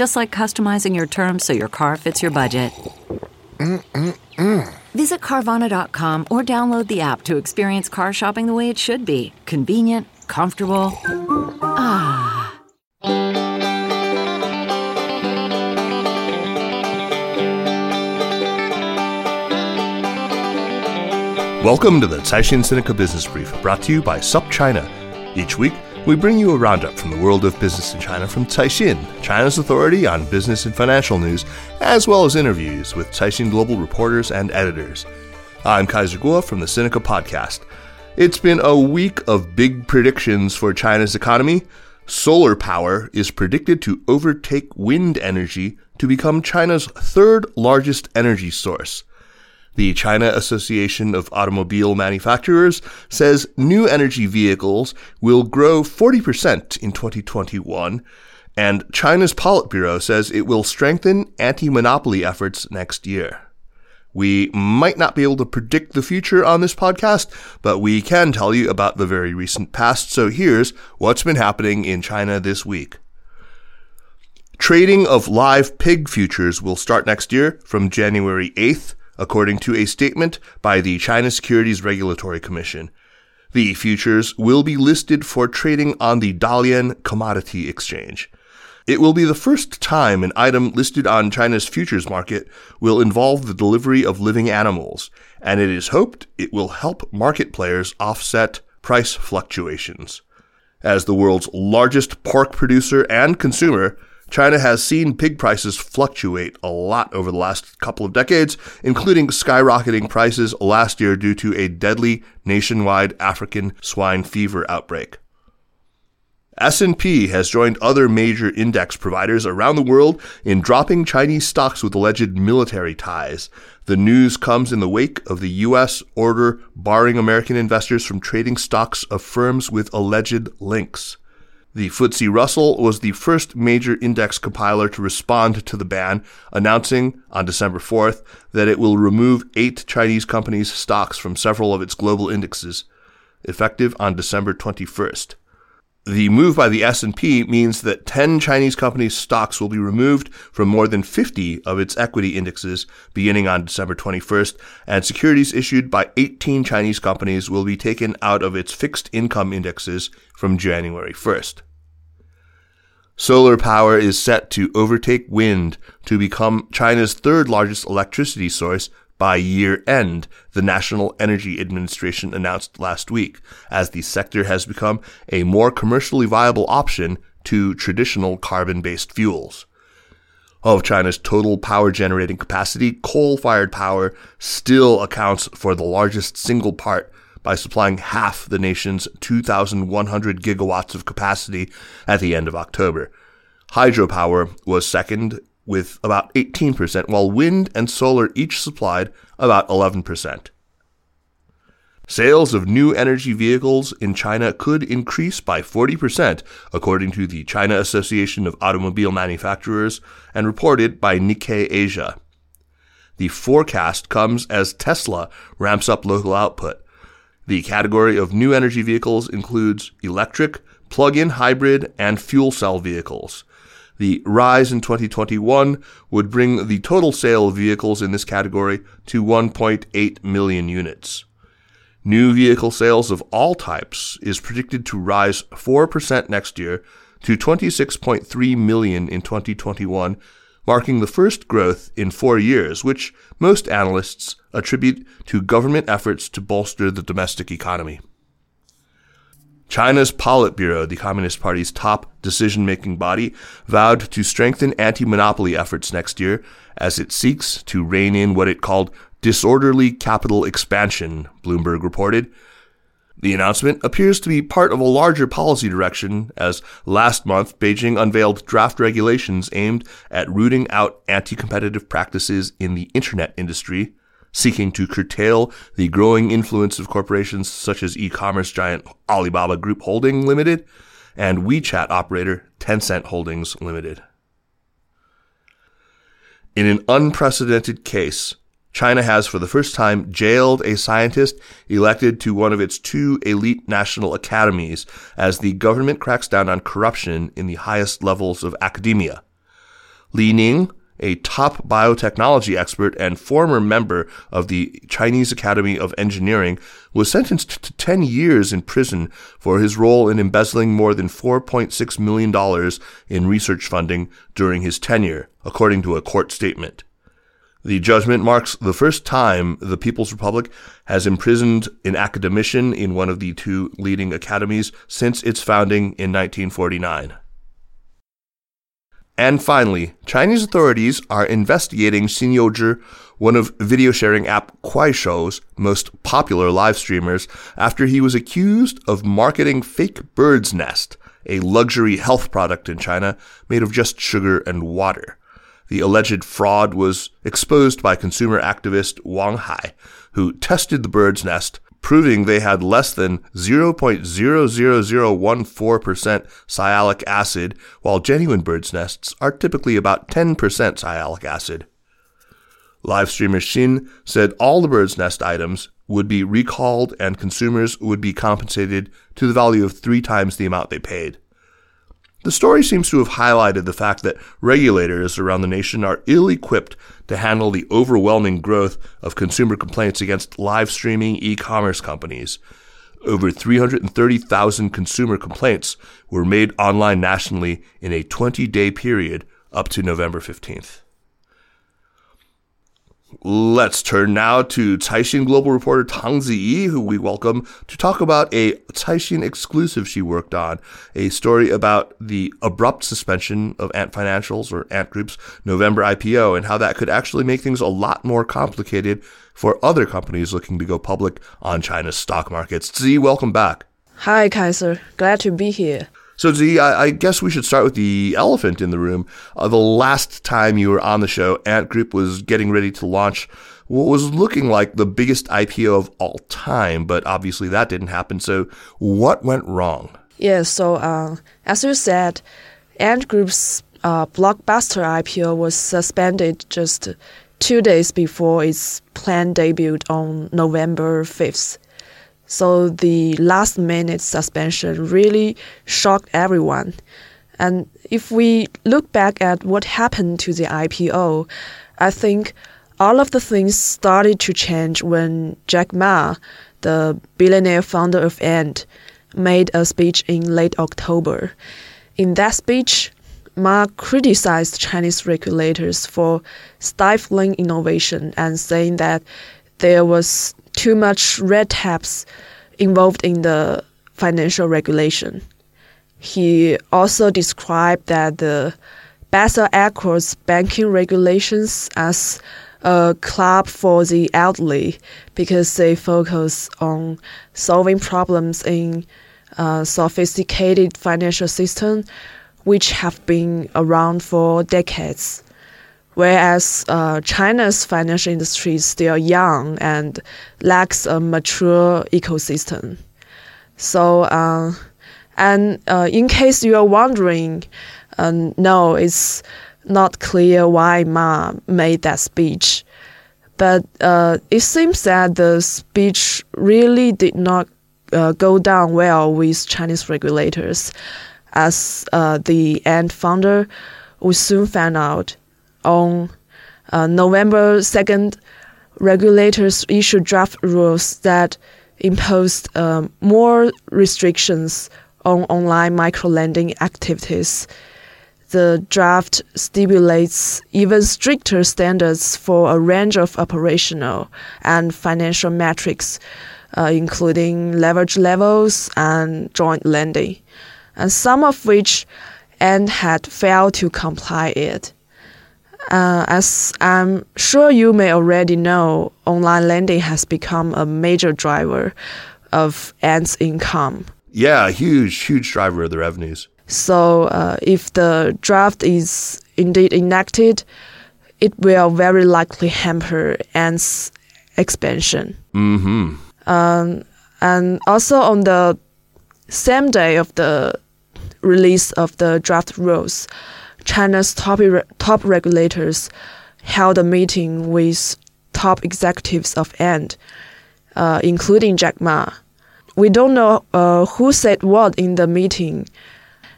Just like customizing your terms so your car fits your budget. Mm-mm-mm. Visit Carvana.com or download the app to experience car shopping the way it should be convenient, comfortable. Ah. Welcome to the Caixin Sinica Business Brief, brought to you by SupChina. Each week, we bring you a roundup from the world of business in China from Caixin, China's authority on business and financial news, as well as interviews with Caixin Global reporters and editors. I'm Kaiser Kuo from the Sinica Podcast. It's been a week of big predictions for China's economy. Solar power is predicted to overtake wind energy to become China's third largest energy source. The China Association of Automobile Manufacturers says new energy vehicles will grow 40% in 2021, and China's Politburo says it will strengthen anti-monopoly efforts next year. We might not be able to predict the future on this podcast, but we can tell you about the very recent past, so here's what's been happening in China this week. Trading of live pig futures will start next year from January 8th according to a statement by the China Securities Regulatory Commission. The futures will be listed for trading on the Dalian Commodity Exchange. It will be the first time an item listed on China's futures market will involve the delivery of living animals, and it is hoped it will help market players offset price fluctuations. As the world's largest pork producer and consumer, China has seen pig prices fluctuate a lot over the last couple of decades, including skyrocketing prices last year due to a deadly nationwide African swine fever outbreak. S&P has joined other major index providers around the world in dropping Chinese stocks with alleged military ties. The news comes in the wake of the US order barring American investors from trading stocks of firms with alleged links. The FTSE Russell was the first major index compiler to respond to the ban, announcing on December 4th that it will remove eight Chinese companies' stocks from several of its global indexes, effective on December 21st. The move by the S&P means that 10 Chinese companies' stocks will be removed from more than 50 of its equity indexes beginning on December 21st, and securities issued by 18 Chinese companies will be taken out of its fixed income indexes from January 1st. Solar power is set to overtake wind to become China's third largest electricity source by year end, the National Energy Administration announced last week, as the sector has become a more commercially viable option to traditional carbon based fuels. Of China's total power generating capacity, coal fired power still accounts for the largest single part by supplying half the nation's 2,100 gigawatts of capacity at the end of October. Hydropower was second with about 18%, while wind and solar each supplied about 11%. Sales of new energy vehicles in China could increase by 40%, according to the China Association of Automobile Manufacturers and reported by Nikkei Asia. The forecast comes as Tesla ramps up local output. The category of new energy vehicles includes electric, plug-in hybrid, and fuel cell vehicles. The rise in 2021 would bring the total sale of vehicles in this category to 1.8 million units. New vehicle sales of all types is predicted to rise 4% next year to 26.3 million in 2021, marking the first growth in four years, which most analysts attribute to government efforts to bolster the domestic economy. China's Politburo, the Communist Party's top decision making body, vowed to strengthen anti monopoly efforts next year as it seeks to rein in what it called disorderly capital expansion, Bloomberg reported. The announcement appears to be part of a larger policy direction, as last month Beijing unveiled draft regulations aimed at rooting out anti competitive practices in the internet industry, seeking to curtail the growing influence of corporations such as e commerce giant Alibaba Group Holding Limited and WeChat operator Tencent Holdings Limited. In an unprecedented case, China has for the first time jailed a scientist elected to one of its two elite national academies as the government cracks down on corruption in the highest levels of academia. Li Ning, a top biotechnology expert and former member of the Chinese Academy of Engineering, was sentenced to 10 years in prison for his role in embezzling more than $4.6 million in research funding during his tenure, according to a court statement. The judgment marks the first time the People's Republic has imprisoned an academician in one of the two leading academies since its founding in 1949. And finally, Chinese authorities are investigating Xin Youzhi, one of video sharing app Kuaishou's most popular live streamers, after he was accused of marketing fake bird's nest, a luxury health product in China made of just sugar and water. The alleged fraud was exposed by consumer activist Wang Hai, who tested the bird's nest, proving they had less than 0.00014% sialic acid, while genuine bird's nests are typically about 10% sialic acid. Live streamer Xin said all the bird's nest items would be recalled and consumers would be compensated to the value of three times the amount they paid. The story seems to have highlighted the fact that regulators around the nation are ill equipped to handle the overwhelming growth of consumer complaints against live streaming e commerce companies. Over 330,000 consumer complaints were made online nationally in a 20 day period up to November 15th. Let's turn now to Caixin Global reporter Tang Ziyi, who we welcome to talk about a Caixin exclusive she worked on, a story about the abrupt suspension of Ant Financials or Ant Group's November IPO and how that could actually make things a lot more complicated for other companies looking to go public on China's stock markets. Ziyi, welcome back. Hi, Kaiser. Glad to be here. So, Z, I, I guess we should start with the elephant in the room. Uh, the last time you were on the show, Ant Group was getting ready to launch what was looking like the biggest IPO of all time, but obviously that didn't happen. So, what went wrong? Yeah, so uh, as you said, Ant Group's uh, blockbuster IPO was suspended just two days before its planned debut on November 5th. So the last minute suspension really shocked everyone. And if we look back at what happened to the IPO, I think all of the things started to change when Jack Ma, the billionaire founder of Ant, made a speech in late October. In that speech, Ma criticized Chinese regulators for stifling innovation and saying that there was too much red tapes involved in the financial regulation. He also described that the Basel Accords banking regulations as a club for the elderly because they focus on solving problems in sophisticated financial system which have been around for decades whereas uh, China's financial industry is still young and lacks a mature ecosystem. So, uh, and uh, in case you are wondering, uh, no, it's not clear why Ma made that speech. But uh, it seems that the speech really did not uh, go down well with Chinese regulators, as the Ant founder we soon found out on uh, November 2nd, regulators issued draft rules that imposed um, more restrictions on online microlending activities. The draft stipulates even stricter standards for a range of operational and financial metrics, uh, including leverage levels and joint lending, and some of which Ant had failed to comply it. Uh, as I'm sure you may already know, online lending has become a major driver of Ant's income. Yeah, a huge, huge driver of the revenues. So, uh, if the draft is indeed enacted, it will very likely hamper Ant's expansion. Mm-hmm. Um, and also on the same day of the release of the draft rules, China's top top regulators held a meeting with top executives of Ant, uh, including Jack Ma. We don't know uh, who said what in the meeting,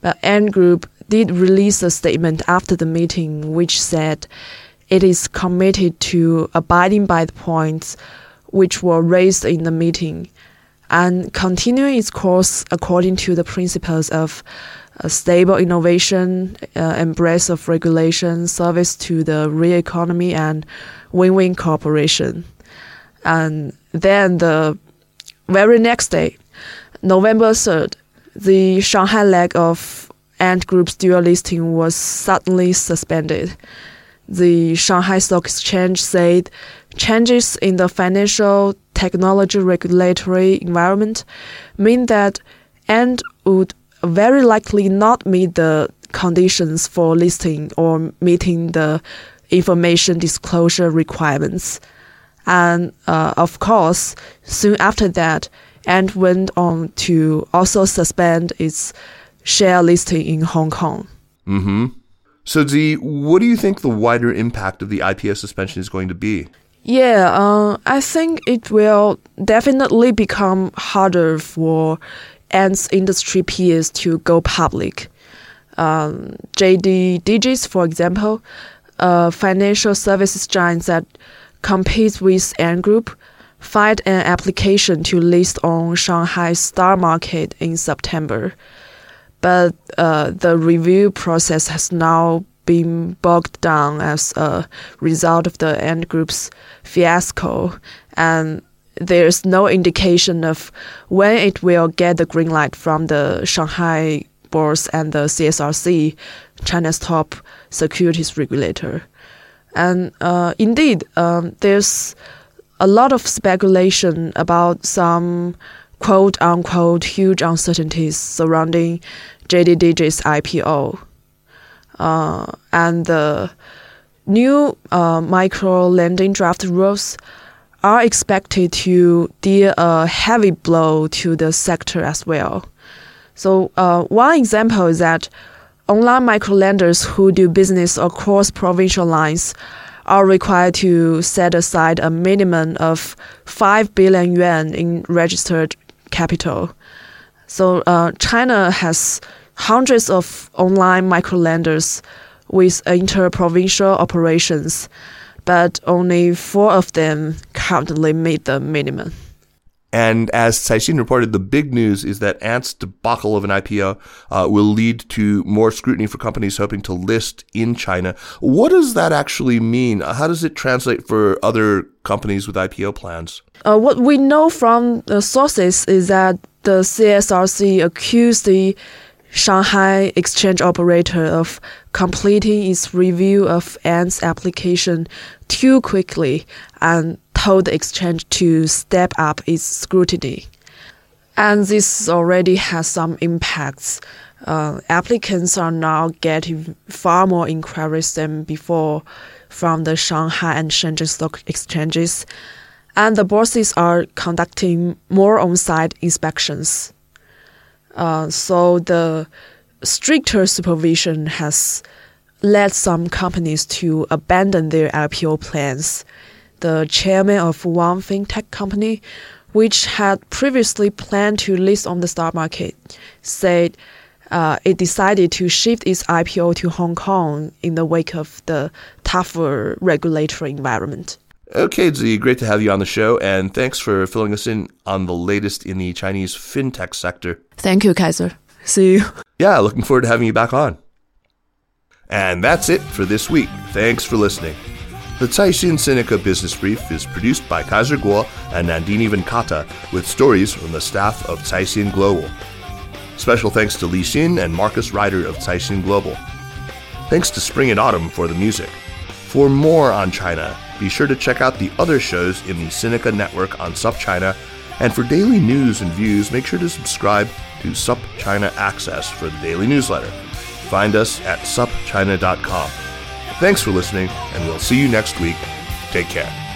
but Ant Group did release a statement after the meeting which said it is committed to abiding by the points which were raised in the meeting and continuing its course according to the principles of a stable innovation, uh, embrace of regulation, service to the real economy, and win-win cooperation. And then the very next day, November 3rd, the Shanghai leg of Ant Group's dual listing was suddenly suspended. The Shanghai Stock Exchange said changes in the financial technology regulatory environment mean that Ant would very likely not meet the conditions for listing or meeting the information disclosure requirements. And uh, of course, soon after that, Ant went on to also suspend its share listing in Hong Kong. Mm-hmm. So, Z, what do you think the wider impact of the IPO suspension is going to be? Yeah, uh, I think it will definitely become harder for Ant's industry peers to go public. Um, JD for example, a financial services giant that competes with Ant Group, filed an application to list on Shanghai's Star Market in September. But uh, the review process has now been bogged down as a result of the Ant Group's fiasco, and there's no indication of when it will get the green light from the Shanghai boards and the CSRC, China's top securities regulator. And uh, indeed, um, there's a lot of speculation about some quote unquote huge uncertainties surrounding JD Digits IPO. Uh, and the new uh, micro lending draft rules are expected to deal a heavy blow to the sector as well. So, uh, one example is that online microlenders who do business across provincial lines are required to set aside a minimum of 5 billion yuan in registered capital. So, uh, China has hundreds of online microlenders with inter-provincial operations but only four of them currently meet the minimum. And as Caixin reported, the big news is that Ant's debacle of an IPO uh, will lead to more scrutiny for companies hoping to list in China. What does that actually mean? How does it translate for other companies with IPO plans? Uh, what we know from sources is that the CSRC accused the Shanghai exchange operator of completing its review of Ant's application too quickly and told the exchange to step up its scrutiny. And this already has some impacts. Uh, applicants are now getting far more inquiries than before from the Shanghai and Shenzhen stock exchanges, and the bosses are conducting more on site inspections. Uh, so the stricter supervision has led some companies to abandon their IPO plans. The chairman of one fintech company, which had previously planned to list on the stock market, said uh, it decided to shift its IPO to Hong Kong in the wake of the tougher regulatory environment. Okay, Z, great to have you on the show, and thanks for filling us in on the latest in the Chinese fintech sector. Thank you, Kaiser. See you. Yeah, looking forward to having you back on. And that's it for this week. Thanks for listening. The Caixin Sinica Business Brief is produced by Kaiser Kuo and Nandini Venkata with stories from the staff of Caixin Global. Special thanks to Li Xin and Marcus Ryder of Caixin Global. Thanks to Spring and Autumn for the music. For more on China, be sure to check out the other shows in the Sinica network on SupChina. And for daily news and views, make sure to subscribe to SupChina Access for the daily newsletter. Find us at supchina.com. Thanks for listening, and we'll see you next week. Take care.